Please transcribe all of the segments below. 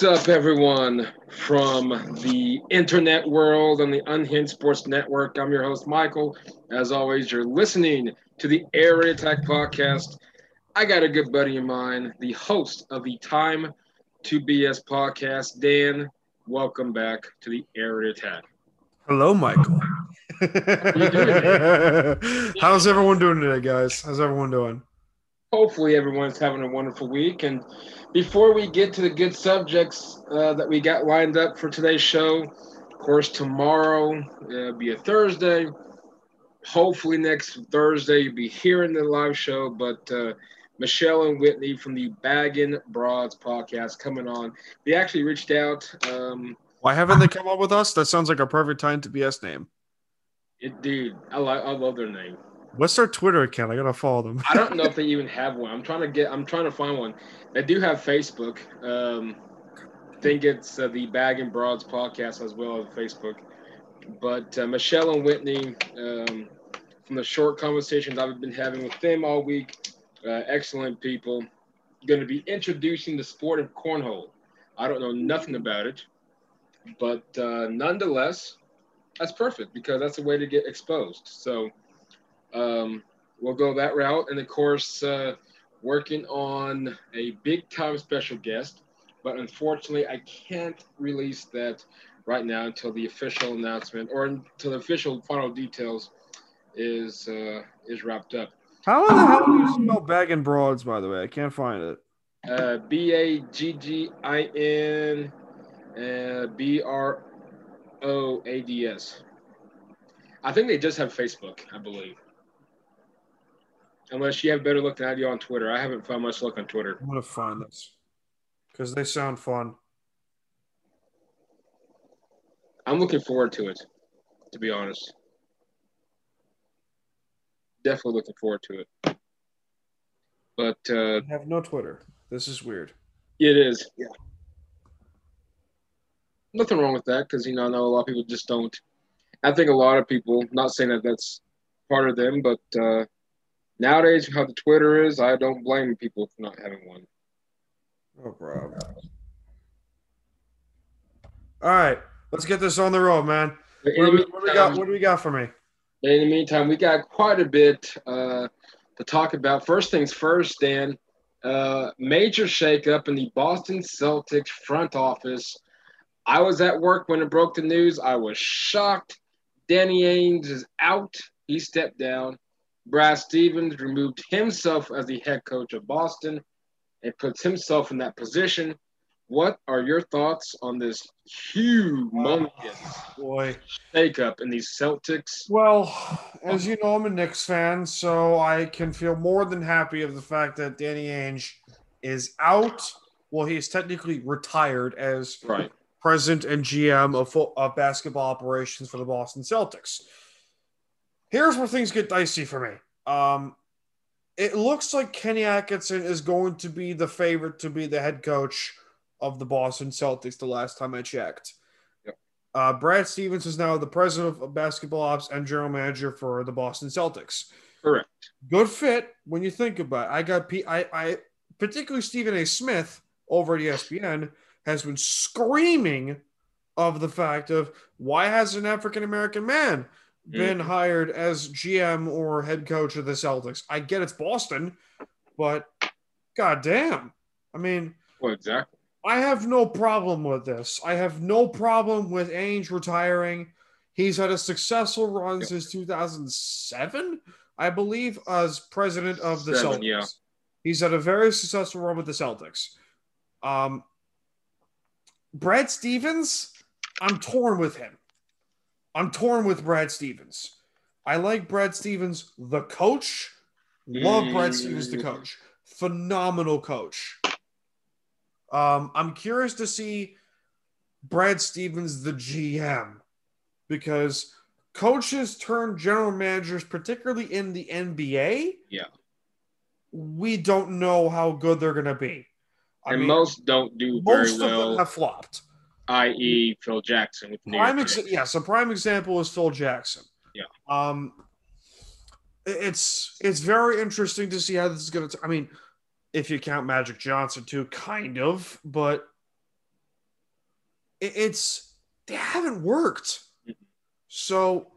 What's up, everyone, from the internet world on the Unhinged Sports Network? I'm your host, Michael. As always, you're listening to the Air Raid Attack podcast. I got a good buddy of mine, the host of the Time to BS podcast, Dan. Welcome back to the Air Raid Attack. Hello, Michael. you doing, How's everyone doing today, guys? How's everyone doing? Hopefully, everyone's having a wonderful week. And before we get to the good subjects uh, that we got lined up for today's show, of course, tomorrow uh, be a Thursday. Hopefully, next Thursday you'll be hearing the live show. But uh, Michelle and Whitney from the Baggin Broads podcast coming on. They actually reached out. Um, Why haven't they come up with us? That sounds like a perfect time to BS name. it, dude, I like I love their name. What's their Twitter account? I gotta follow them. I don't know if they even have one. I'm trying to get. I'm trying to find one. They do have Facebook. Um, I think it's uh, the Bag and Broads podcast as well as Facebook. But uh, Michelle and Whitney, um, from the short conversations I've been having with them all week, uh, excellent people. Going to be introducing the sport of cornhole. I don't know nothing about it, but uh, nonetheless, that's perfect because that's a way to get exposed. So um, we'll go that route. And of course, uh, working on a big time special guest, but unfortunately, I can't release that right now until the official announcement or until the official final details is uh, is wrapped up. How in the hell do you spell bag and broads? By the way, I can't find it. Uh, B A G G I N uh, B R O A D S. I think they just have Facebook, I believe. Unless you have better luck than I do on Twitter. I haven't found much luck on Twitter. I'm gonna find this because they sound fun. I'm looking forward to it, to be honest. Definitely looking forward to it. But uh, I have no Twitter. This is weird. it is, yeah. Nothing wrong with that because you know I know a lot of people just don't. I think a lot of people, not saying that that's part of them, but uh, nowadays how the Twitter is, I don't blame people for not having one. Oh, bro. All right, let's get this on the road, man. What do we, what do we got? What do we got for me? In the meantime, we got quite a bit uh, to talk about. First things first, Dan. Uh, major shakeup in the Boston Celtics front office. I was at work when it broke the news. I was shocked. Danny Ainge is out. He stepped down. Brad Stevens removed himself as the head coach of Boston and puts himself in that position. What are your thoughts on this humongous Boy. shakeup in these Celtics Well, as you know, I'm a Knicks fan, so I can feel more than happy of the fact that Danny Ainge is out. Well, he's technically retired as Right. president and GM of, of basketball operations for the Boston Celtics. Here's where things get dicey for me. Um, it looks like Kenny Atkinson is going to be the favorite to be the head coach of the Boston Celtics. The last time I checked, Yep. uh, Brad Stevens is now the president of basketball ops and general manager for the Boston Celtics. Correct. Good fit when you think about it. I got P- I, I particularly Stephen A. Smith over at ESPN has been screaming of the fact of why has an African American man been Mhm. hired as GM or head coach of the Celtics? I get it's Boston, but goddamn, I mean, Well, exactly. I have no problem with this. I have no problem with Ainge retiring. He's had a successful run Yep. since 2007, I believe, as president of the Seven, Celtics. yeah. He's had a very successful run with the Celtics. Um, Brad Stevens, I'm torn with him. I'm torn with Brad Stevens. I like Brad Stevens, the coach. Love Brad Stevens, the Mm. coach. Phenomenal coach. Um, I'm curious to see Brad Stevens, the GM, because coaches turn general managers, particularly in the NBA. Yeah. We don't know how good they're going to be. I and mean, most don't do very most of them well, have flopped. i.e., Phil Jackson with New Prime York. ex- Knicks. yes, a prime example is Phil Jackson. Yeah. Um, it's it's very interesting to see how this is going to. I mean, if you count Magic Johnson too, kind of, but it's they haven't worked. So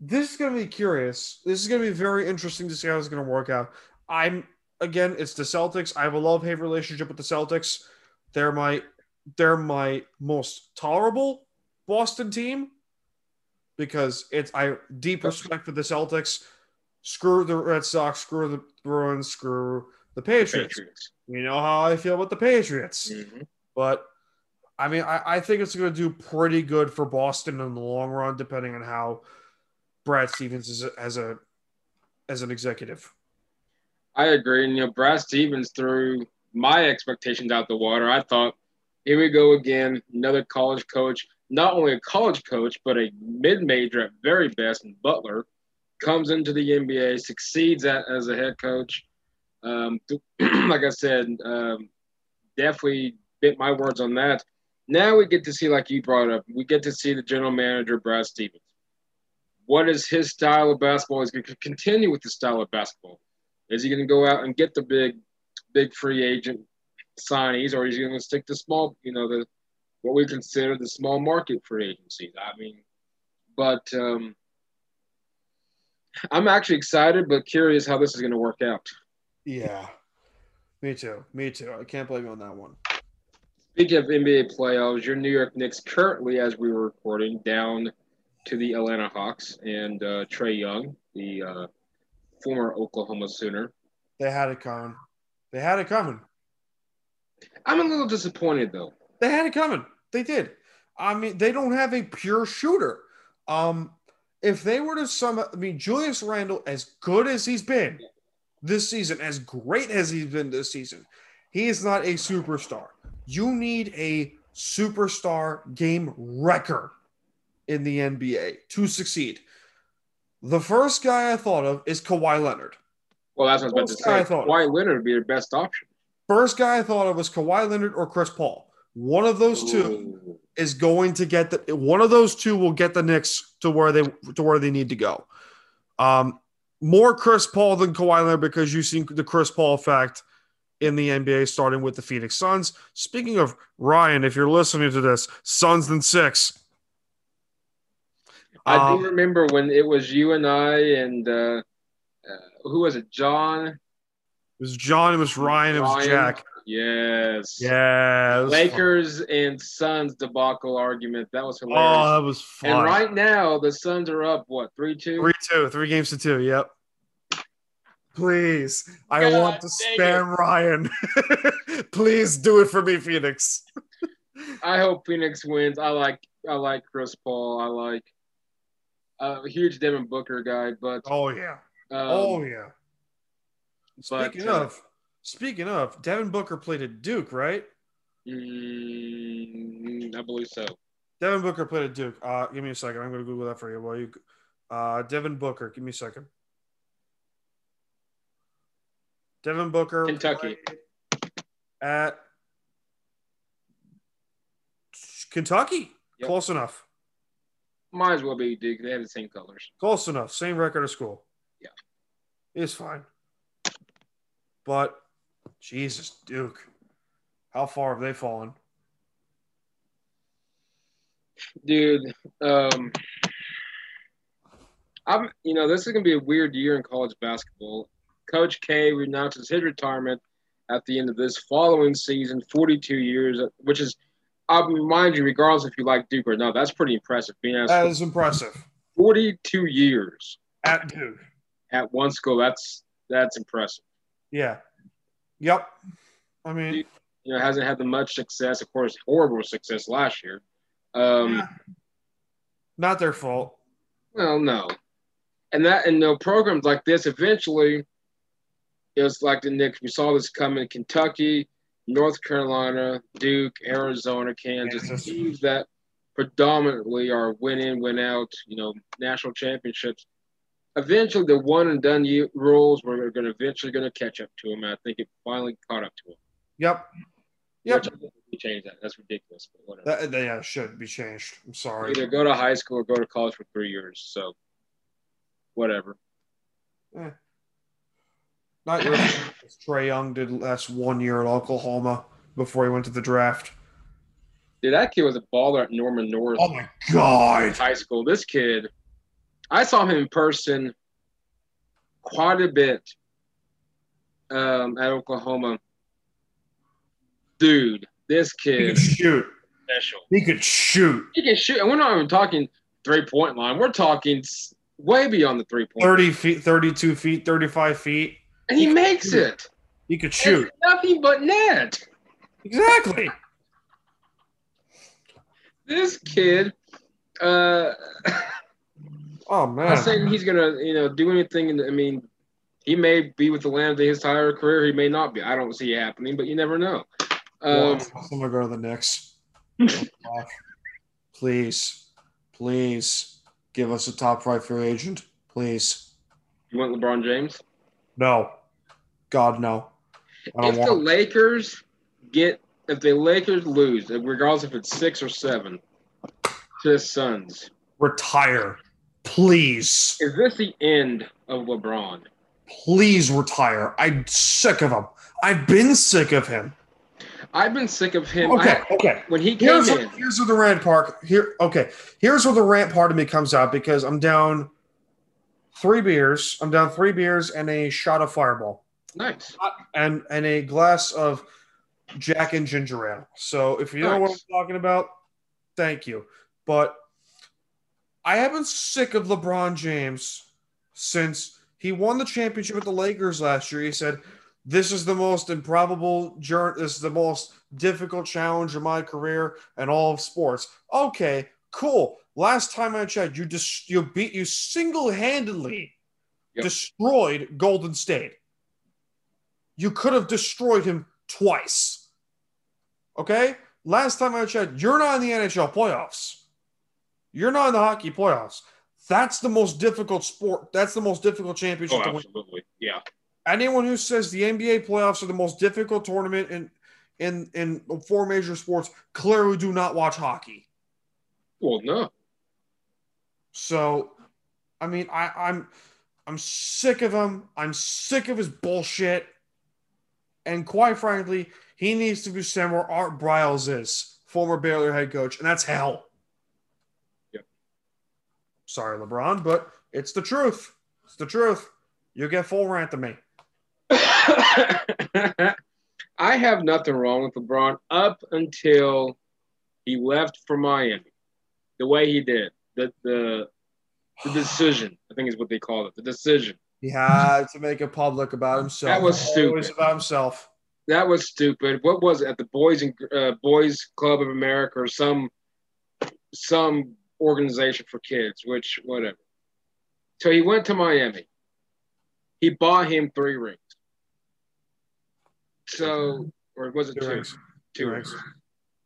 this is going to be curious. This is going to be very interesting to see how it's going to work out. I'm again, it's the Celtics. I have a love hate relationship with the Celtics. They're my they're my most tolerable Boston team because it's I deep respect for the Celtics. Screw the Red Sox. Screw the Bruins. Screw the Patriots. Patriots. You know how I feel about the Patriots. Mm-hmm. But I mean, I, I think it's going to do pretty good for Boston in the long run, depending on how Brad Stevens is as a as an executive. I agree. And, you know, Brad Stevens threw my expectations out the water. I thought, here we go again, another college coach, not only a college coach, but a mid major at very best in Butler, comes into the NBA, succeeds at, as a head coach. Um, like I said, um, definitely bit my words on that. Now we get to see, like you brought up, we get to see the general manager, Brad Stevens. What is his style of basketball? He's going to continue with the style of basketball. Is he going to go out and get the big, big free agent signees, or is he going to stick to small, you know, the what we consider the small market free agencies? I mean, but um, I'm actually excited, but curious how this is going to work out. Yeah, me too. Me too. I can't blame you on that one. Speaking of NBA playoffs, your New York Knicks currently, as we were recording, down to the Atlanta Hawks and uh, Trae Young, the uh, former Oklahoma Sooner. They had it coming. They had it coming. I'm a little disappointed though. They had it coming. They did. I mean, they don't have a pure shooter. Um, if they were to sum up, I mean, Julius Randle, as good as he's been this season, as great as he's been this season, he is not a superstar. You need a superstar game wrecker in the NBA to succeed. The first guy I thought of is Kawhi Leonard. Well, that's what I was about to say. Kawhi Leonard would be your best option. First guy I thought of was Kawhi Leonard or Chris Paul. One of those two Ooh. is going to get the one of those two will get the Knicks to where they to where they need to go. Um, more Chris Paul than Kawhi Leonard because you've seen the Chris Paul effect in the NBA, starting with the Phoenix Suns. Speaking of Ryan, if you're listening to this, Suns and six. I um, do remember when it was you and I and uh, uh, who was it? John. It was John. It was Ryan. Ryan. It was Jack. Yes. Yeah. Lakers fun. and Suns debacle argument. That was hilarious. Oh, that was fun. And right now the Suns are up what three two? Three two. Three games to two. Yep. Please, I God want to spam it. Ryan. Please do it for me, Phoenix. I hope Phoenix wins. I like I like Chris Paul. I like uh, a huge Devin Booker guy, but oh yeah, um, oh yeah. Speaking but, uh, of, speaking of, Devin Booker played at Duke, right? Mm, I believe so. Devin Booker played at Duke. Uh, give me a second. I'm going to Google that for you. While you, uh, Devin Booker. Give me a second. Devin Booker, Kentucky, at Kentucky. Yep. Close enough. Might as well be Duke. They have the same colors. Close enough. Same record of school. Yeah, it's fine. But Jesus, Duke, how far have they fallen? Dude, um, I'm. You know, this is gonna be a weird year in college basketball. Coach K announces his retirement at the end of this following season, 42 years, which is, I'll remind you, regardless if you like Duke or not, that's pretty impressive. Being that is impressive. 42 years at Duke at one school. That's that's impressive. Yeah. Yep. I mean, you know, hasn't had the much success. Of course, horrible success last year. Um, yeah. Not their fault. Well, no, and that and you know, programs like this eventually it was like the Knicks. We saw this coming. Kentucky, North Carolina, Duke, Arizona, Kansas, Kansas. teams that predominantly are win in, win out, you know, national championships. Eventually, the one and done rules were going to eventually going to catch up to them. I think it finally caught up to them. Yep. Yep. We change that. That's ridiculous, but whatever. That, yeah, should be changed. I'm sorry. Either go to high school or go to college for three years. So, whatever. Eh. Not your Trae Young did last one year at Oklahoma before he went to the draft. Dude, that kid was a baller at Norman North Oh my god. High School. This kid, I saw him in person quite a bit um, at Oklahoma. Dude, this He kid could shoot. special. He could shoot. He can shoot, and we're not even talking three point line. We're talking way beyond the three point. 30 feet, 32 feet, 35 feet. and he makes it. He could shoot. It's nothing but net. Exactly. This kid, uh, Oh man, I'm not saying he's gonna, you know, do anything. in the- I mean, he may be with the Lambs his entire career. He may not be. I don't see it happening, but you never know. Um, I'm gonna go to the Knicks. please, please give us a top five free agent. Please. you want LeBron James? No. God no. I don't If the Lakers get, if the Lakers lose, regardless if it's six or seven, to the Suns, retire. Please. is this the end of LeBron? Please retire. I'm sick of him. I've been sick of him. I've been sick of him. Okay, I- okay. when he came Here's, in, here's where the rant part here. Okay, here's where the rant part of me comes out because I'm down three beers. I'm down three beers and a shot of Fireball nice. Uh, and and a glass of Jack and ginger ale. So if you know what I'm talking about, thank you. But I have been sick of LeBron James since he won the championship with the Lakers last year. He said, "This is the most improbable journey. This is the most difficult challenge of my career and all of sports." Okay, cool. Last time I checked, you just you beat you single handedly Yep. destroyed Golden State. You could have destroyed him twice. Okay? Last time I checked, you're not in the NHL playoffs. You're not in the hockey playoffs. That's the most difficult sport. That's the most difficult championship Oh, to win. absolutely. Yeah. Anyone who says the NBA playoffs are the most difficult tournament in in in four major sports clearly do not watch hockey. Well, no. So, I mean, I, I'm I'm sick of him. I'm sick of his bullshit. And quite frankly, he needs to be sent where Art Briles is, former Baylor head coach, and that's hell. Sorry, LeBron, but it's the truth. It's the truth. You get full rant to me. I have nothing wrong with LeBron up until he left for Miami. The way he did. The the the decision, I think is what they call it. The decision. He had to make it public about himself. That was stupid. about himself. That was stupid. What was it at the Boys and uh, Boys Club of America or some some organization for kids, which whatever. So he went to Miami. He bought him three rings. So, or was it Two two? rings. Two rings.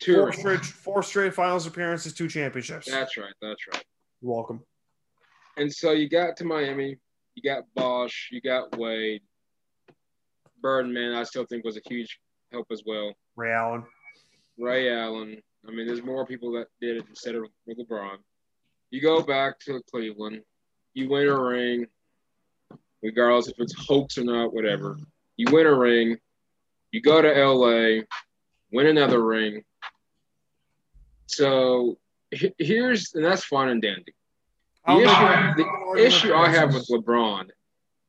Two Four rings. straight, four straight finals appearances, two championships. That's right. That's right. You're welcome. And so you got to Miami. You got Bosh. You got Wade. Birdman, I still think was a huge help as well. Ray Allen. Ray Allen. I mean, there's more people that did it instead of with LeBron. You go back to Cleveland. You win a ring, regardless if it's hoax or not, whatever. You win a ring. You go to LA, win another ring. So here's, and that's fine and dandy. The issue, the issue I have with LeBron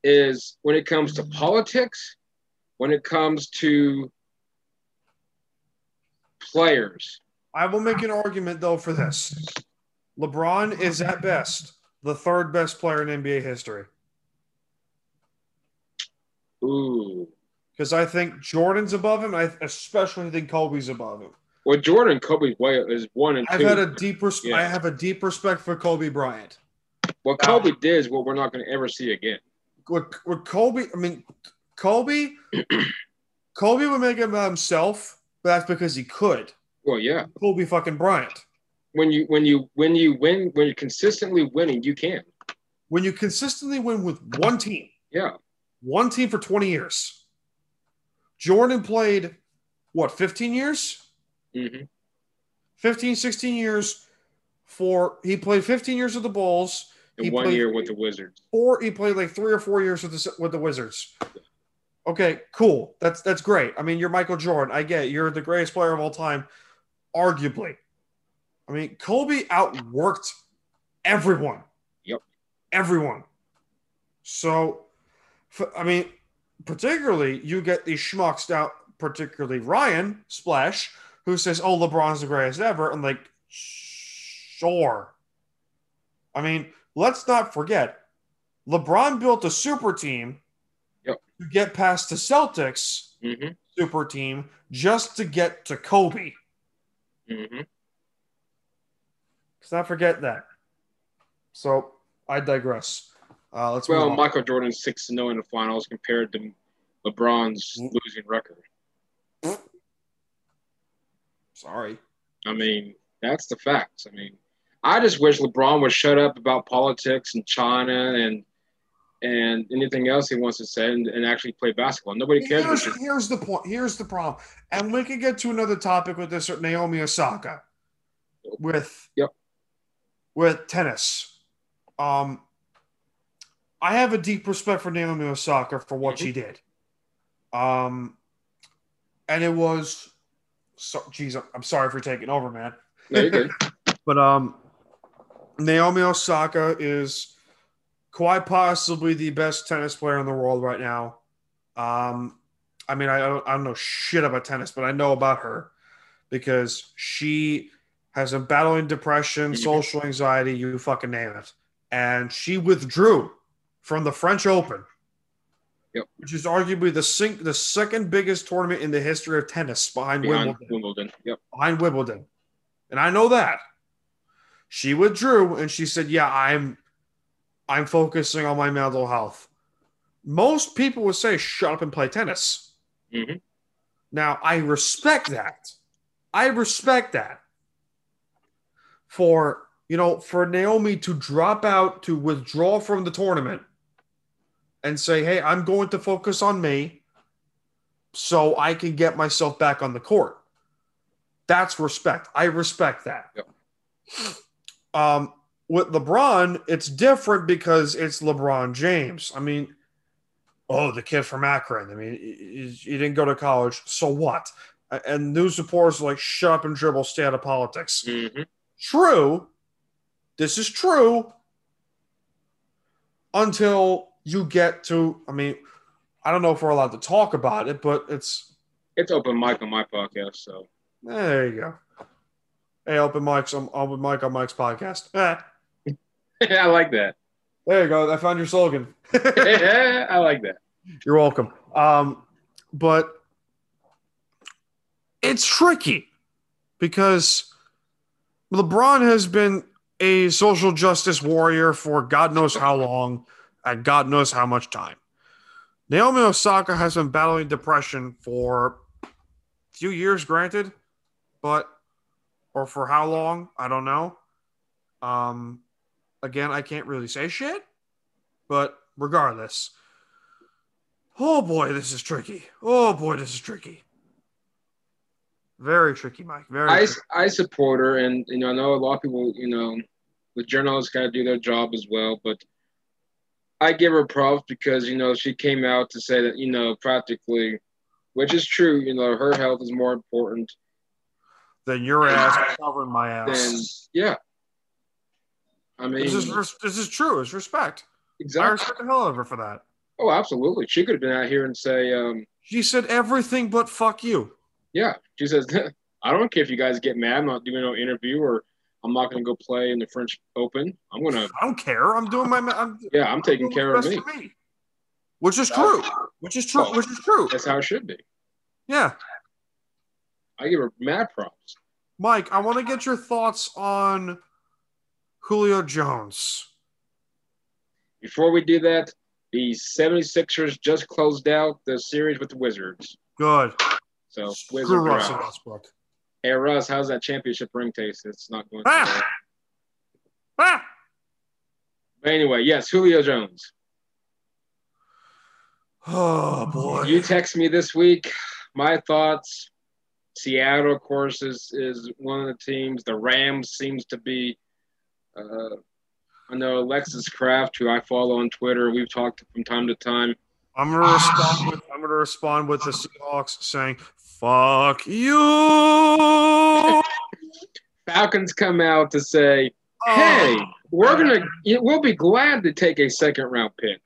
is when it comes to politics, when it comes to players. I will make an argument though for this. LeBron is at best the third best player in NBA history Ooh. because I think Jordan's above him. I especially think Kobe's above him. Well, Jordan Kobe is one and I've two. had a deep res- Yeah. I have a deep respect for Kobe Bryant. what Kobe did is what we're not going to ever see again. With, with Kobe, I mean, Kobe, Kobe would make it about himself, but that's because he could. Well, yeah. Kobe fucking Bryant. When you when you when you win when you're consistently winning, you can. When you consistently win with one team, Yeah. one team for 20 years. Jordan played what, 15 years? hmm 15, 16 years for he played 15 years with the Bulls. And He one played- year with the Wizards. Or he played like three or four years with the with the Wizards. Okay, cool. That's that's great. I mean, you're Michael Jordan. I get it. you're the greatest player of all time. Arguably. I mean, Kobe outworked everyone. Yep. Everyone. So, I mean, particularly you get these schmucks out, particularly Ryan Splash, who says, "Oh, LeBron's the greatest ever," and like, sure. I mean, let's not forget, LeBron built a super team yep. to get past the Celtics mm-hmm. super team just to get to Kobe. Mm-hmm. Let's not forget that. So I digress. Uh, let's well, Michael Jordan's six to zero in the finals compared to LeBron's mm-hmm. losing record. Sorry. I mean, that's the facts. I mean, I just wish LeBron would shut up about politics and China and and anything else he wants to say and, and actually play basketball. Nobody cares. Here's, here's, the point. Here's the problem. And we can get to another topic with this Naomi Osaka with yep. with tennis. Um I have a deep respect for Naomi Osaka for what mm-hmm. she did. Um and it was so geez, I'm sorry for taking over, man. No, you're good. but um Naomi Osaka is quite possibly the best tennis player in the world right now. Um, I mean, I don't, I don't know shit about tennis, but I know about her because she has been battling depression, social anxiety, you fucking name it. And she withdrew from the French Open, yep. which is arguably the sink, the second biggest tournament in the history of tennis behind, behind Wimbledon. Wimbledon. Yep. Behind Wimbledon. And I know that. She withdrew and she said, Yeah, I'm I'm focusing on my mental health. Most people would say, shut up and play tennis. Mm-hmm. Now, I respect that. I respect that. For, you know, for Naomi to drop out, to withdraw from the tournament and say, hey, I'm going to focus on me so I can get myself back on the court. That's respect. I respect that. Yep. Um, with LeBron, it's different because it's LeBron James. I mean, oh, the kid from Akron. I mean, he, he didn't go to college. So what? And news reporters are like, shut up and dribble, stay out of politics. Mm-hmm. True. This is true. Until you get to, I mean, I don't know if we're allowed to talk about it, but it's. It's open mic on my podcast, so. There you go. Hey, open mics. I'm open mic on Mike's podcast. I like that. There you go. I found your slogan. yeah, I like that. You're welcome. Um, but it's tricky because LeBron has been a social justice warrior for God knows how long and God knows how much time. Naomi Osaka has been battling depression for a few years, granted, but or for how long, I don't know. Um, again, I can't really say shit, but regardless, oh boy, this is tricky. Oh boy, this is tricky. Very tricky, Mike. Very. I, tricky. I support her, and you know, I know a lot of people, you know, the journalists got to do their job as well, but I give her props because you know she came out to say that you know practically, which is true. You know, her health is more important than your ass covering my ass. Then yeah, I mean, this is this is true. It's respect. Exactly. I respect the hell her for that. Oh, absolutely. She could have been out here and say, um, she said everything but fuck you. Yeah. She says, I don't care if you guys get mad. I'm not doing no interview or I'm not going to go play in the French Open. I'm going to. I don't care. I'm doing my. I'm, yeah, I'm taking care of me. of me. Which is true. Which is true. which is true. That's how it should be. Yeah. I give her mad props. Mike, I want to get your thoughts on Julio Jones. Before we do that, the 76ers just closed out the series with the Wizards. Good. So, Screw Wizards Russell Westbrook. Hey, Russ, how's that championship ring taste? It's not going ah! Ah! But anyway, yes, Julio Jones. Oh, boy. You text me this week. My thoughts. Seattle, of course, is, is one of the teams. The Rams seems to be – uh, I know Alexis Kraft, who I follow on Twitter. We've talked from time to time. I'm gonna respond with I'm gonna respond with the Seahawks saying "fuck you." Falcons come out to say, "Hey, Oh, we're gonna, we'll be glad to take a second round pick."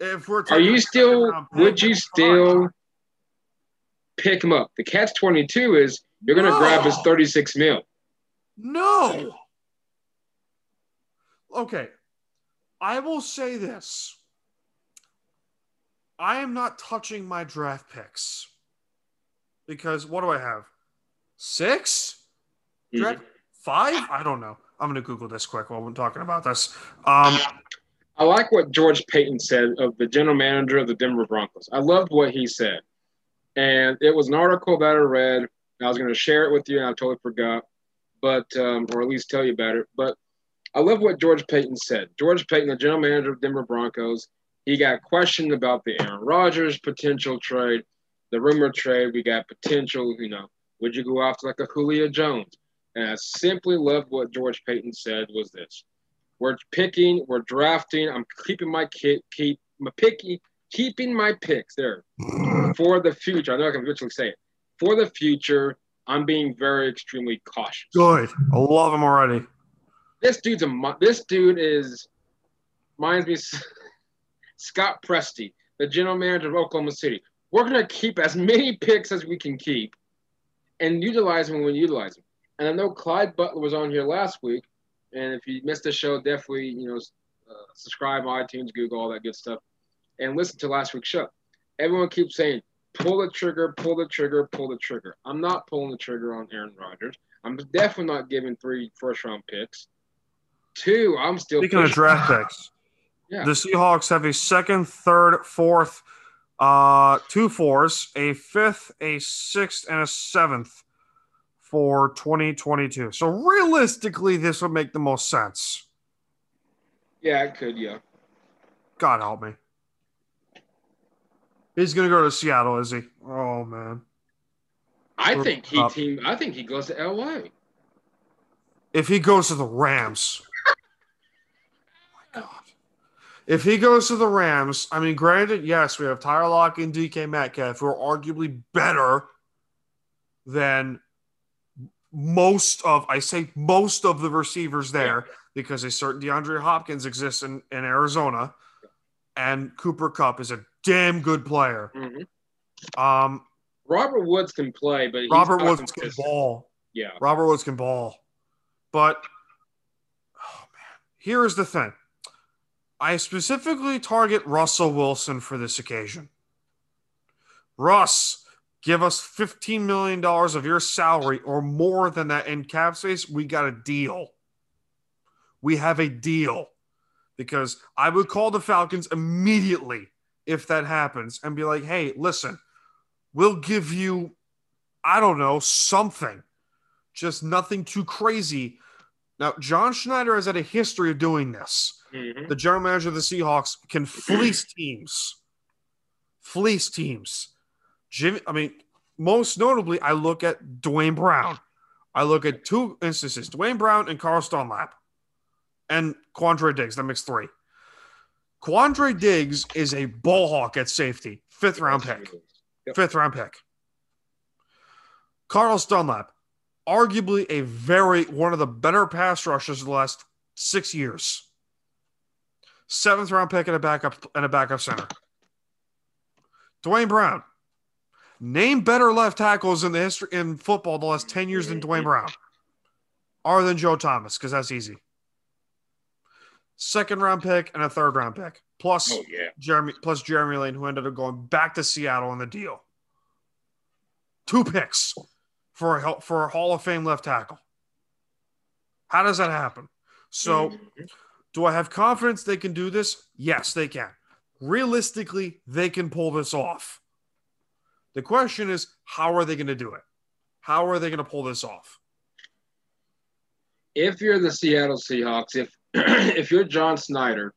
if we're Are you still? pick, Would you still pick him up? The catch twenty two is you're gonna No. grab his thirty six mil. No. Okay. I will say this. I am not touching my draft picks. Because what do I have? Six? Draft five? I don't know. I'm gonna Google this quick while we're talking about this. Um I like what George Paton said of the general manager of the Denver Broncos. I loved what he said. And it was an article that I read. I was going to share it with you, and I totally forgot, but um, or at least tell you about it. But I love what George Paton said. George Paton, the general manager of Denver Broncos, he got questioned about the Aaron Rodgers potential trade, the rumor trade. We got potential, you know, would you go after like a Julio Jones? And I simply loved what George Paton said was this. We're picking, we're drafting. I'm keeping my kit, keep my picky, keeping my picks there for the future. I know I can eventually say it. For the future, I'm being very extremely cautious. good. I love him already. This dude's a this dude is reminds me Scott Presti, the general manager of Oklahoma City. We're gonna keep as many picks as we can keep and utilize them when we utilize them. And I know Clyde Butler was on here last week, and if you missed the show, definitely you know uh, subscribe on iTunes, Google, all that good stuff, and listen to last week's show. Everyone keeps saying, "Pull the trigger, pull the trigger, pull the trigger." I'm not pulling the trigger on Aaron Rodgers. I'm definitely not giving three first round picks. Two, I'm still Speaking of draft picks, Yeah. the Seahawks have a second, third, fourth, uh, two fours, a fifth, a sixth, and a seventh for 2022. So realistically, this would make the most sense. Yeah, it could. Yeah. God help me. He's gonna go to Seattle, is he? Oh man. I think he up. team. I think he goes to L.A. If he goes to the Rams. If he goes to the Rams, I mean, granted, yes, we have Tyler Lockett and DK Metcalf, who are arguably better than most of, I say most of the receivers there because a certain DeAndre Hopkins exists in, in Arizona and Cooper Kupp is a damn good player. Mhm. Um, Robert Woods can play, but he's Robert Woods can ball. Yeah. Robert Woods can ball. But oh man, here is the thing. I specifically target Russell Wilson for this occasion. Russ, give us $15 million of your salary or more than that in cap space. We got a deal. We have a deal. Because I would call the Falcons immediately if that happens and be like, hey, listen, we'll give you, I don't know, something just nothing too crazy. Now, John Schneider has had a history of doing this. Mhm. The general manager of the Seahawks can fleece teams, fleece teams. Jimmy, I mean, most notably, I look at Duane Brown. I look at two instances: Duane Brown and Carlos Dunlap, and Quandre Diggs. That makes three. Quandre Diggs is a ball hawk at safety, fifth round pick fifth round pick. Carlos Dunlap, arguably a very one of the better pass rushers of the last six years. Seventh round pick and a backup and a backup center. Duane Brown. Name better left tackles in the history in football the last 10 years than Duane Brown. Other than Joe Thomas, because that's easy. Second round pick and a third round pick. Plus Oh yeah. Jeremy plus Jeremy Lane, who ended up going back to Seattle in the deal. Two picks for a for a Hall of Fame left tackle. How does that happen? So, Mhm. Do I have confidence they can do this? Yes, they can. Realistically, they can pull this off. The question is, how are they going to do it? How are they going to pull this off? if you're the Seattle Seahawks, if if you're John Schneider,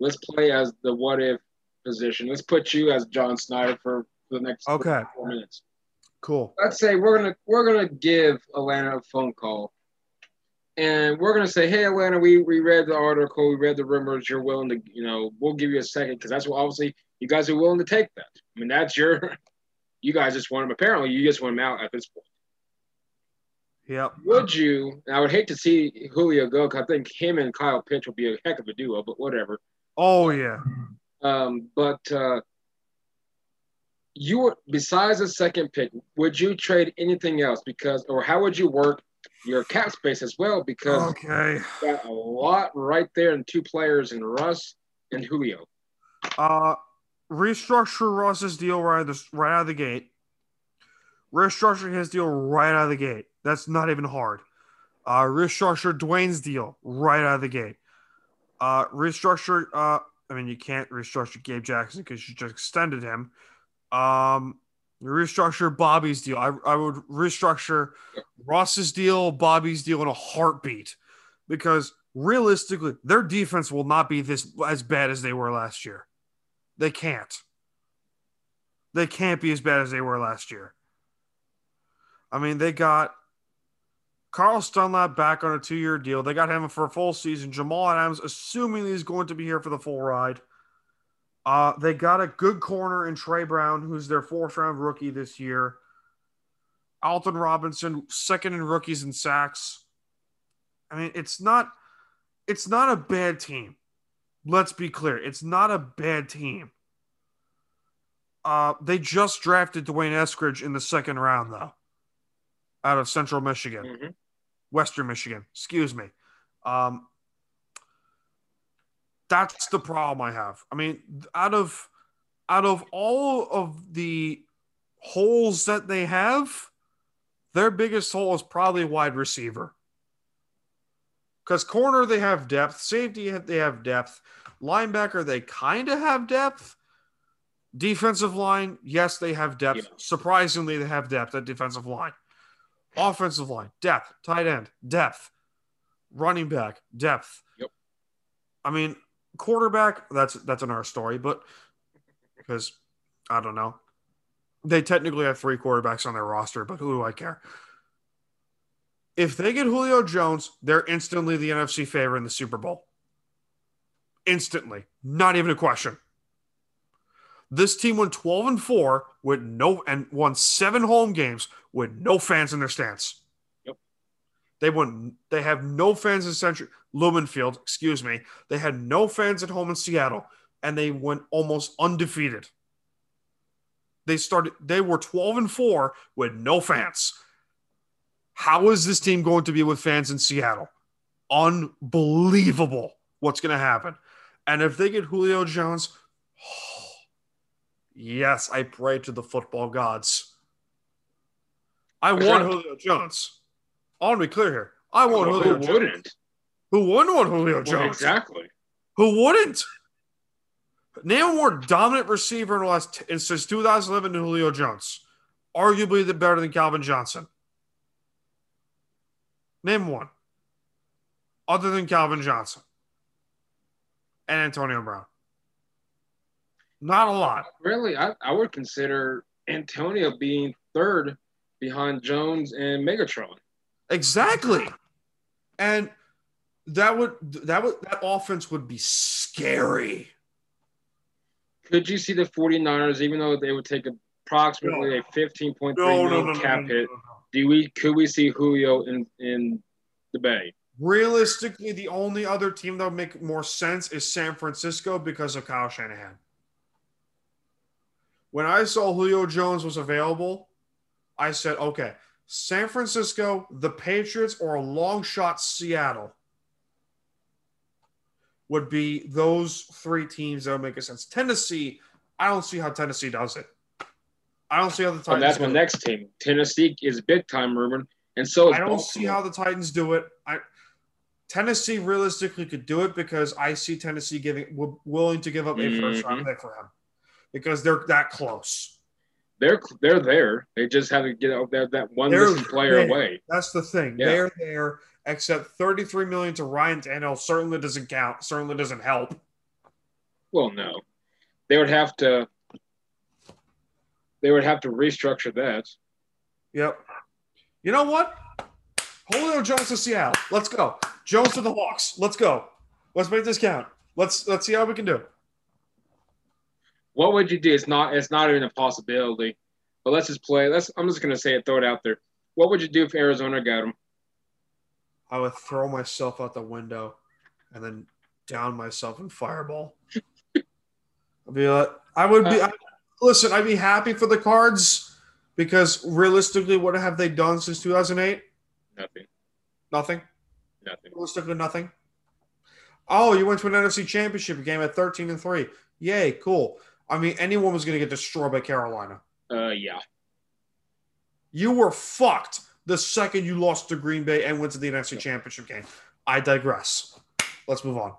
let's play as the what if position. Let's put you as John Schneider for, the next Okay. four minutes. Cool. Let's say we're gonna we're gonna give Atlanta a phone call, and we're gonna say, hey Atlanta, we we read the article, we read the rumors. You're willing to, you know, we'll give you a second because that's what obviously you guys are willing to take that. I mean, that's your. You guys just want him. Apparently, you just want him out at this point. Yep. Would you? I would hate to see Julio go because I think him and Kyle Pitts would be a heck of a duo. But whatever. Oh yeah. Um, but uh, you would, besides the second pick, would you trade anything else? Because, or how would you work your cap space as well? Because Okay. got a lot right there in two players in Russ and Julio. Uh, restructure Russ's deal right, out the, right out of the gate. Restructure his deal right out of the gate. That's not even hard. Uh, restructure Duane's deal right out of the gate. Uh, restructure. Uh, I mean, you can't restructure Gabe Jackson because you just extended him. Um, restructure Bobby's deal. I, I would restructure Ross's deal, Bobby's deal in a heartbeat because realistically, their defense will not be this as bad as they were last year. They can't. They can't be as bad as they were last year. I mean, they got Carlos Dunlap back on a two year deal. They got him for a full season. Jamal Adams, assuming he's going to be here for the full ride. Uh, they got a good corner in Tre Brown, who's their fourth round rookie this year. Alton Robinson, second in rookies and sacks. I mean, it's not it's not a bad team. Let's be clear. It's not a bad team. Uh, they just drafted D'Wayne Eskridge in the second round, though, out of Central Michigan, Mhm. Western Michigan. Excuse me. Um, that's the problem I have. I mean, out of out of all of the holes that they have, their biggest hole is probably wide receiver. Because corner they have depth, safety they have depth, linebacker they kind of have depth. Defensive line, yes, they have depth. Yeah. Surprisingly, they have depth at defensive line. Offensive line, depth. Tight end, depth. Running back, depth. Yep. I mean, quarterback, that's that's another story, but because I don't know. They technically have three quarterbacks on their roster, but who do I care? If they get Julio Jones, they're instantly the NFC favorite in the Super Bowl. Instantly. Not even a question. This team went 12 and 4 with no and won seven home games with no fans in their stands. They won they have no fans in Century Lumen Field, excuse me. They had no fans at home in Seattle, and they went almost undefeated. They started they were 12 and 4 with no fans. How is this team going to be with fans in Seattle? Unbelievable what's going to happen. And if they get Julio Jones, yes, I pray to the football gods. I want. Julio Jones. I want to be clear here. I want Who Julio Jones. wouldn't? Who wouldn't want Julio Well, Jones? exactly. Who wouldn't? Name a more dominant receiver in the last in, since 2011 than Julio Jones. Arguably the better than Calvin Johnson. Name one. Other than Calvin Johnson and Antonio Brown. Not a lot. Really, I, I would consider Antonio being third behind Jones and Megatron. Exactly. And that would that would that offense would be scary. Could you see the 49ers, even though they would take approximately No. a 15.3 No, no, million no, cap hit, do we could we see Julio in in the Bay? Realistically, the only other team that would make more sense is San Francisco because of Kyle Shanahan. When I saw Julio Jones was available, I said, okay, San Francisco, the Patriots, or a long shot Seattle would be those three teams that would make a sense. Tennessee, I don't see how Tennessee does it. I don't see how the And Titans. that's do my it. next team. Tennessee is big time rumored, and so I don't Baltimore. see how the Titans do it. I Tennessee realistically could do it because I see Tennessee giving willing to give up a first mm-hmm. round pick for him because they're that close. They're they're there. They just have to get out there that one player there. away. That's the thing. Yeah. They're there, except thirty three million to Ryan Tannehill certainly doesn't count. Certainly doesn't help. Well, no, they would have to. They would have to restructure that. Yep. You know what? Julio Jones to Seattle. Let's go. Jones to the Hawks. Let's go. Let's make this count. Let's let's see how we can do. What would you do? It's not. It's not even a possibility. But let's just play. Let's. I'm just gonna say it. Throw it out there. What would you do if Arizona got him? I would throw myself out the window and then down myself in fireball. I'd be like, I would be. Uh, I, listen, I'd be happy for the Cards because realistically, what have they done since 2008? Nothing. Nothing. Nothing. Realistically, nothing. Oh, you went to an NFC Championship game at 13 and three. Yay, cool. I mean, anyone was going to get destroyed by Carolina. Uh, yeah. You were fucked the second you lost to Green Bay and went to the NFC Championship game. I digress. Let's move on.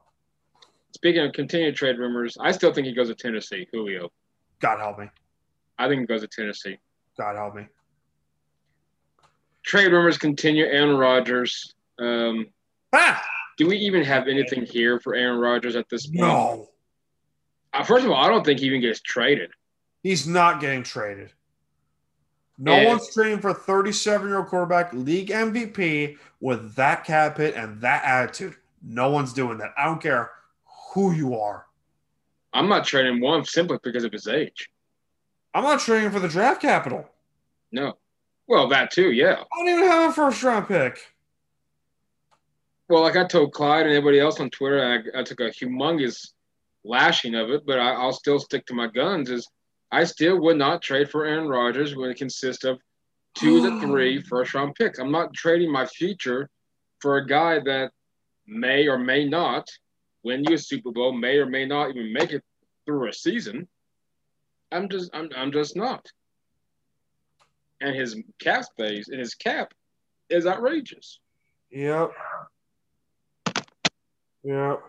Speaking of continued trade rumors, I still think he goes to Tennessee. Julio. God help me. I think he goes to Tennessee. God help me. Trade rumors continue. Aaron Rodgers. Um, Ah! do we even have anything here for Aaron Rodgers at this point? No. Uh, first of all, I don't think he even gets traded. He's not getting traded. No And- one's trading for 37 year old quarterback, league MVP with that cap hit and that attitude. No one's doing that. I don't care who you are. I'm not trading one simply because of his age. I'm not trading for the draft capital. No. Well, that too, yeah. I don't even have a first round pick. Well, like I told Clyde and everybody else on Twitter, I, I took a humongous lashing of it, but I, I'll still stick to my guns. Is I still would not trade for Aaron Rodgers when it consists of two to three first round picks. I'm not trading my future for a guy that may or may not win you a Super Bowl, may or may not even make it through a season. I'm just I'm I'm just not. And his cap space and his cap is outrageous. Yep. Yep.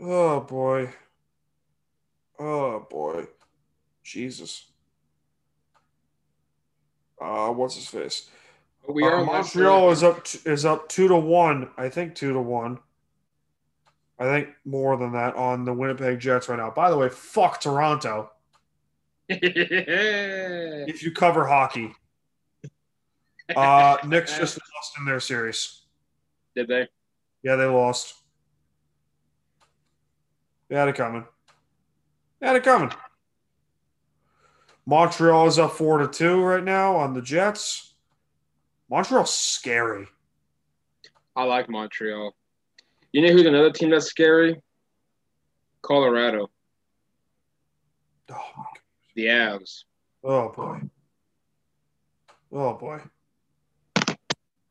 Oh boy. Oh boy. Jesus. Uh, what's his face? We Uh, are Montreal is up t- is up two to one. I think two to one. I think more than that on the Winnipeg Jets right now. By the way, fuck Toronto. If you cover hockey, uh, Knicks just lost in their series. Did they? Yeah, they lost. They had it coming. They had it coming. Montreal is up four to two right now on the Jets. Montreal's scary. I like Montreal. You know who's another team that's scary? Colorado, Oh the Avs. Oh boy. Oh boy.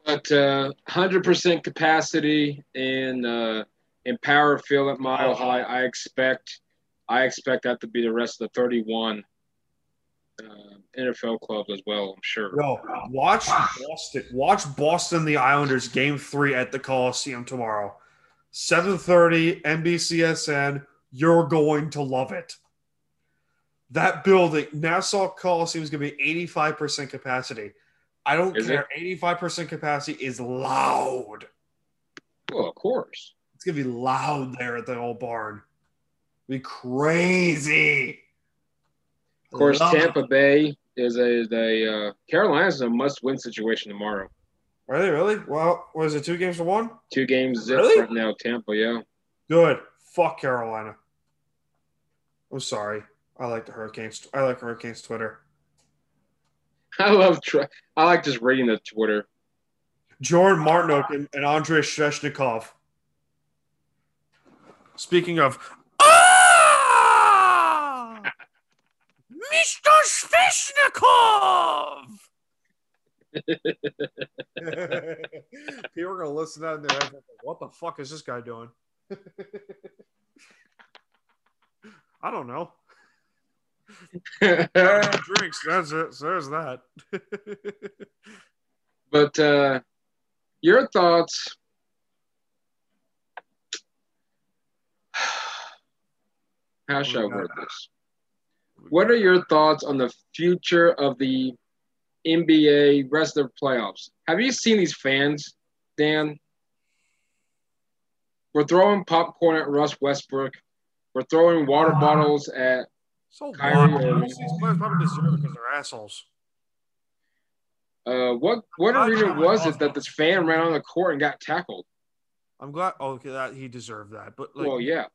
But uh, 100% capacity and uh, Empower Field at Mile High. I expect I expect that to be the rest of the 31 uh, NFL clubs as well. I'm sure. Yo, watch Boston. Watch Boston the Islanders game three at the Coliseum tomorrow. 7:30 NBCSN. You're going to love it. That building, Nassau Coliseum is going to be 85% capacity. I don't Is care. 85% capacity is loud. Well, of course. To be loud there at the old barn. Be crazy. Of course, Love it. Tampa Bay is a is a uh, Carolina's a must-win situation tomorrow. Are they really? Well, was it two games to one? Two games zip Really? right now. Tampa, yeah. Good. Fuck Carolina. I'm sorry. I like the Hurricanes. I like Hurricanes Twitter. I love. I like just reading the Twitter. Jordan Martinook and, and Andrei Svechnikov. Speaking of, ah, Mr. Svechnikov. People are gonna listen to that in their heads. like, What the fuck is this guy doing? I don't know. Drinks. That's it. So there's that. but uh, your thoughts? How should I word this? What are your thoughts on the future of the NBA rest of the playoffs? Have you seen these fans, Dan? We're throwing popcorn at Russ Westbrook. We're throwing water bottles at. So Kyrie what? Irving. Most of these players probably deserve it because they're assholes. Uh, what what arena was it that this fan ran on the court and got tackled? I'm glad. Oh, okay, that he deserved that. But like, well, yeah.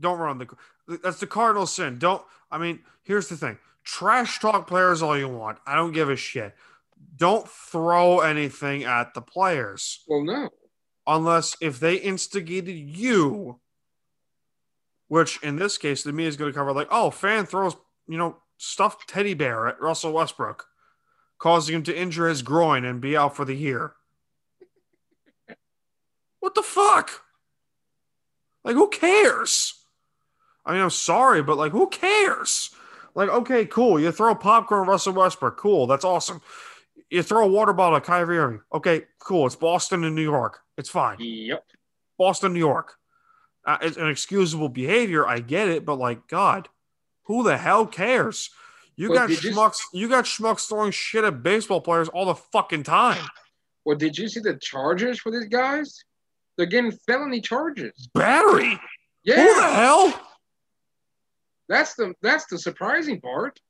Don't run the. That's the cardinal sin. Don't. I mean, here's the thing: trash talk players all you want. I don't give a shit. don't throw anything at the players Well, no. unless if they instigated you, which in this case the media is going to cover like, oh, fan throws you know stuffed teddy bear at Russell Westbrook, causing him to injure his groin and be out for the year. What the fuck? Like, who cares? I mean, I'm sorry, but like, who cares? Like, okay, cool. You throw popcorn at Russell Westbrook. Cool. That's awesome. You throw a water bottle at Kyrie Irving. Okay, cool. It's Boston and New York. It's fine. Yep. Boston, New York. Uh, it's an excusable behavior. I get it, but like, God, who the hell cares? You Well, got did you- schmucks. You got schmucks throwing shit at baseball players all the fucking time. Well, did you see the charges for these guys? They're getting felony charges. Battery. Yeah, Who the hell? That's the that's the surprising part.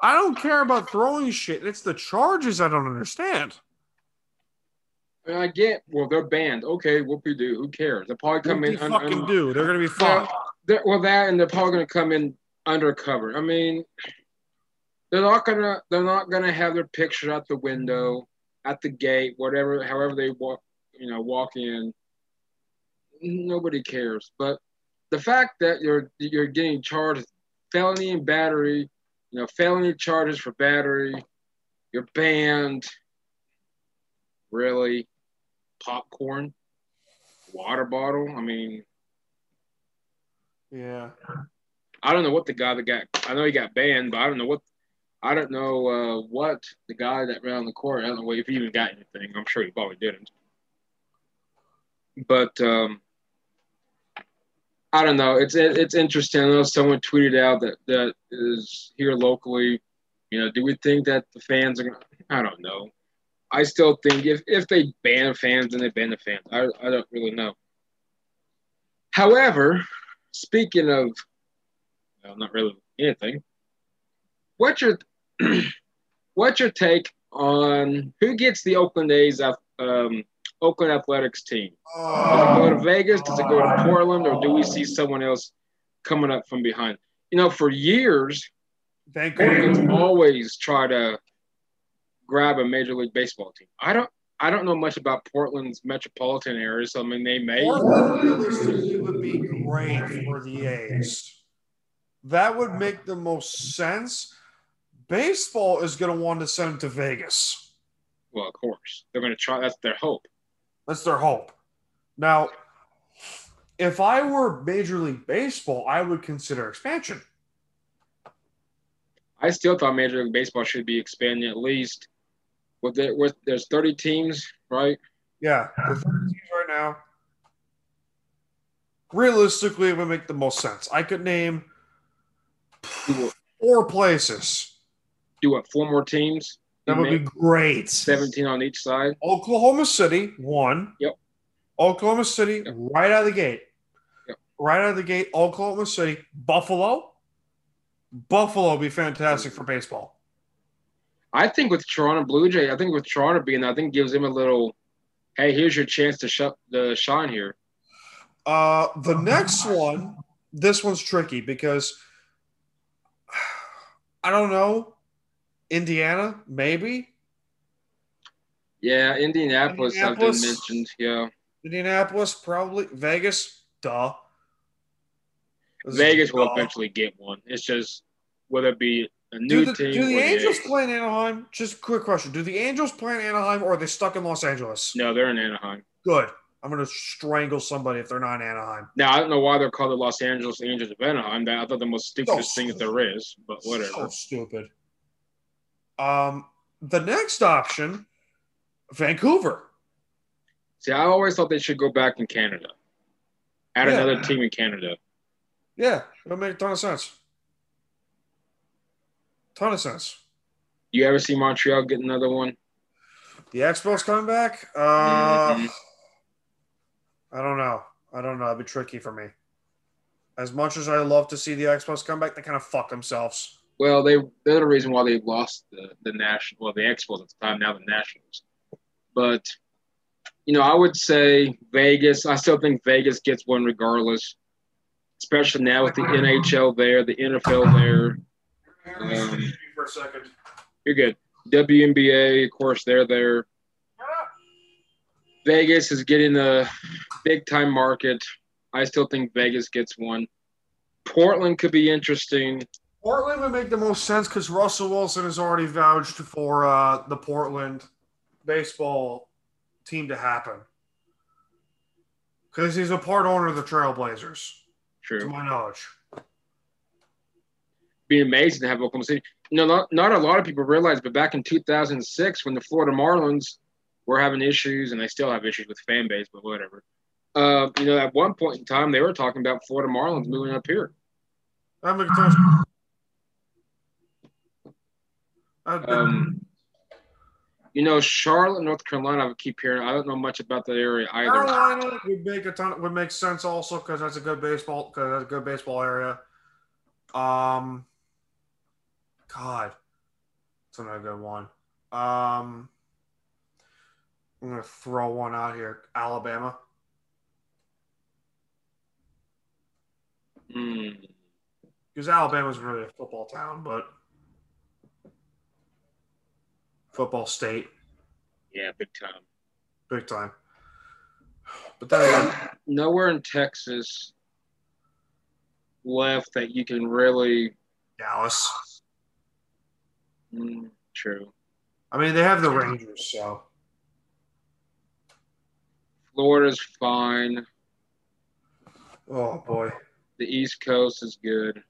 I don't care about throwing shit. It's the charges I don't understand. And I get, well, they're banned. Okay, whoopie do. Who cares? They'll probably come What in. they un- fucking un- do? They're gonna be fine. Well, well, that and they're probably going to come in undercover. I mean, they're not gonna they're not gonna have their picture out the window, at the gate, whatever, however they walk, you know, walk in. Nobody cares. But the fact that you're you're getting charged felony and battery, you know, felony charges for battery, you're banned. Really, popcorn, water bottle. I mean. Yeah. I don't know what the guy that got. I know he got banned, but I don't know what. I don't know uh, what the guy that ran the court. I don't know if he even got anything. I'm sure he probably didn't. But um, I don't know. It's it's interesting. I know someone tweeted out that that is here locally. You know, do we think that the fans are? gonna I don't know. I still think if if they ban fans, then they ban the fans. I I don't really know. However, speaking of well, not really anything. What's your what's your take on who gets the Oakland A's um, Oakland Athletics team? Oh. Does it go to Vegas? Does it go to Portland, or do we see someone else coming up from behind? You know, for years, Vancouver. always try to grab a Major League Baseball team. I don't. I don't know much about Portland's metropolitan area, so I mean they may. Portland realistically would be great for the A's. That would make the most sense. Baseball is going to want to send him to Vegas. Well, of course, they're going to try. That's their hope. That's their hope. Now, if I were Major League Baseball, I would consider expansion. I still thought Major League Baseball should be expanding at least. With there, with there's 30 teams, right? Yeah, the 30 teams right now. Realistically, it would make the most sense. I could name four places. do what? Four more teams. That would be great. 17 on each side. Oklahoma City, one. Yep. Oklahoma City, Yep. right out of the gate. Yep. Right out of the gate, Oklahoma City, Buffalo. Buffalo would be fantastic for baseball. I think with Toronto Blue Jay, I think with Toronto being, there, I think gives him a little. Hey, here's your chance to shut the shine here. Uh, the next one, this one's tricky because I don't know. Indiana, maybe. Yeah, Indianapolis, have been Indianapolis. mentioned. Yeah, Indianapolis, probably. Vegas, duh. This Vegas will eventually get one. It's just whether it be a Do new the, team. do the Angels A's. play in Anaheim? Just a quick question. Do the Angels play in Anaheim or are they stuck in Los Angeles? No, they're in Anaheim. Good. I'm going to strangle somebody if they're not in Anaheim. Now I don't know why they're called the Los Angeles Angels of Anaheim. That I thought the most stupidest So thing that there is, but whatever. So stupid. Um, the next option, Vancouver. See, I always thought they should go back in Canada. Add Yeah. another team in Canada. Yeah, that make a ton of sense. Ton of sense. You ever see Montreal get another one? The Expos coming back? Uh, Mhm. I don't know. I don't know. It'd be tricky for me. As much as I love to see the Expos come back, they kind of fuck themselves. Well, they they're the reason why they lost the the national well the Expos at the time now the Nationals. But you know, I would say Vegas. I still think Vegas gets one regardless, especially now with the NHL there, the NFL there. Um, for a second. You're good. WNBA, of course, they're there. Vegas is getting a big time market. I still think Vegas gets one. Portland could be interesting. Portland would make the most sense because Russell Wilson has already vouched for uh, the Portland baseball team to happen. Because he's a part owner of the Trailblazers, True, to my knowledge. Be amazing to have Oklahoma City. You know, not, not a lot of people realize, but back in 2006, when the Florida Marlins were having issues, and they still have issues with fan base, but whatever. Uh, you know, at one point in time, they were talking about Florida Marlins moving up here. That makes sense. I've been- Um, you know, Charlotte, North Carolina. I would keep hearing. I don't know much about that area either. Carolina would make a ton. Would make sense also because that's a good baseball. Because that's a good baseball area. Um, God, it's another good one. Um, I'm gonna throw one out here. Alabama. Hmm. Because Alabama's really a football town, but football state, Yeah, big time. big time. But then again, Nowhere in Texas left that you can really. Dallas. Mm, true. I mean, they have the Rangers, so Florida's fine. oh boy. The East Coast is good.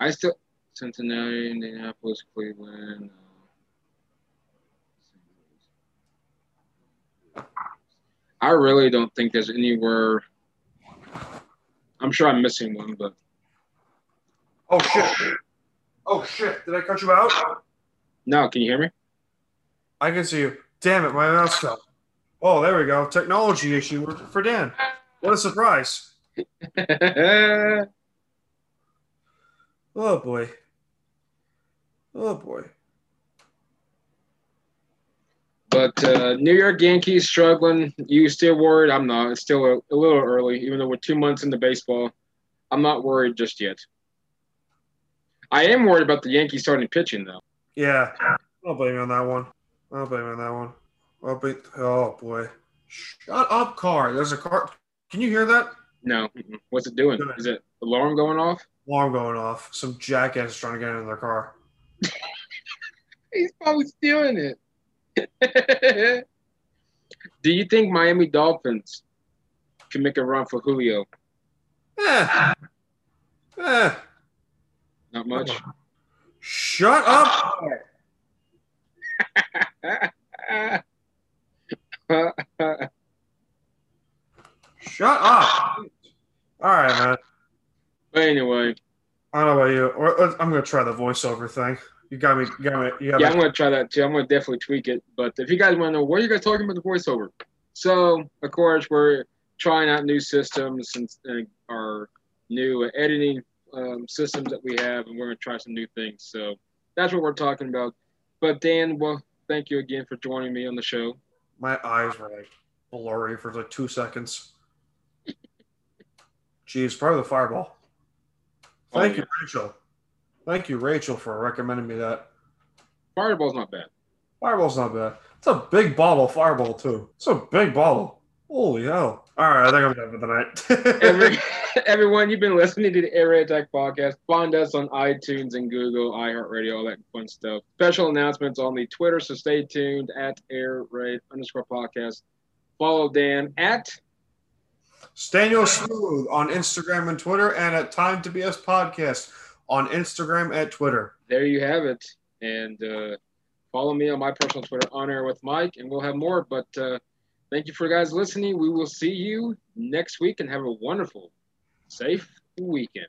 I still Cincinnati, Indianapolis, Cleveland. uh, I really don't think there's anywhere. I'm sure I'm missing one, but Oh shit! Oh shit! Did I cut you out? no. Can you hear me? I can see you. Damn it, my mouse fell. Oh, there we go. Technology issue for Dan. What a surprise! Oh boy. Oh boy. But uh, New York Yankees struggling. You still worried? I'm not. It's still a, a little early, even though we're two months into baseball. I'm not worried just yet. I am worried about the Yankees starting pitching, though. Yeah. I'll blame you on that one. I'll blame you on that one. I'll be, oh boy. Shut up, car. There's a car. Can you hear that? No. What's it doing? Is it alarm going off? Alarm going off. Some jackass is trying to get in their car. He's probably stealing it. Do you think Miami Dolphins can make a run for Julio? Eh. Eh. Not much. Shut up. Shut up. All right, man. but anyway, I don't know about you. Or, or- I'm gonna try the voiceover thing. You got me. You got me. You got yeah, me. I'm gonna try that too. I'm gonna definitely tweak it. But if you guys want to know, what are you guys talking about the voiceover? So, of course, we're trying out new systems and, our new editing um, systems that we have, and we're gonna try some new things. So that's what we're talking about. But Dan, well, thank you again for joining me on the show. My eyes were like blurry for like two seconds. Jeez, probably the fireball. Oh, Thank yeah. you, Rachel. Thank you, Rachel, for recommending me that. Fireball's not bad. Fireball's not bad. It's a big bottle Fireball too. It's a big bottle. Holy hell! All right, I think I'm done for the night. Every, everyone, you've been listening to the Air Raid Attack podcast. Find us on iTunes and Google, iHeartRadio, all that fun stuff. Special announcements on the Twitter, so stay tuned at Air Raid underscore podcast. Follow Dan at Staniel Smooth on Instagram and Twitter, and at Time to BS Podcast on Instagram and Twitter. there you have it. And uh, follow me on my personal Twitter, on air with Mike, and we'll have more. But uh, thank you for guys listening. We will see you next week and have a wonderful, safe weekend.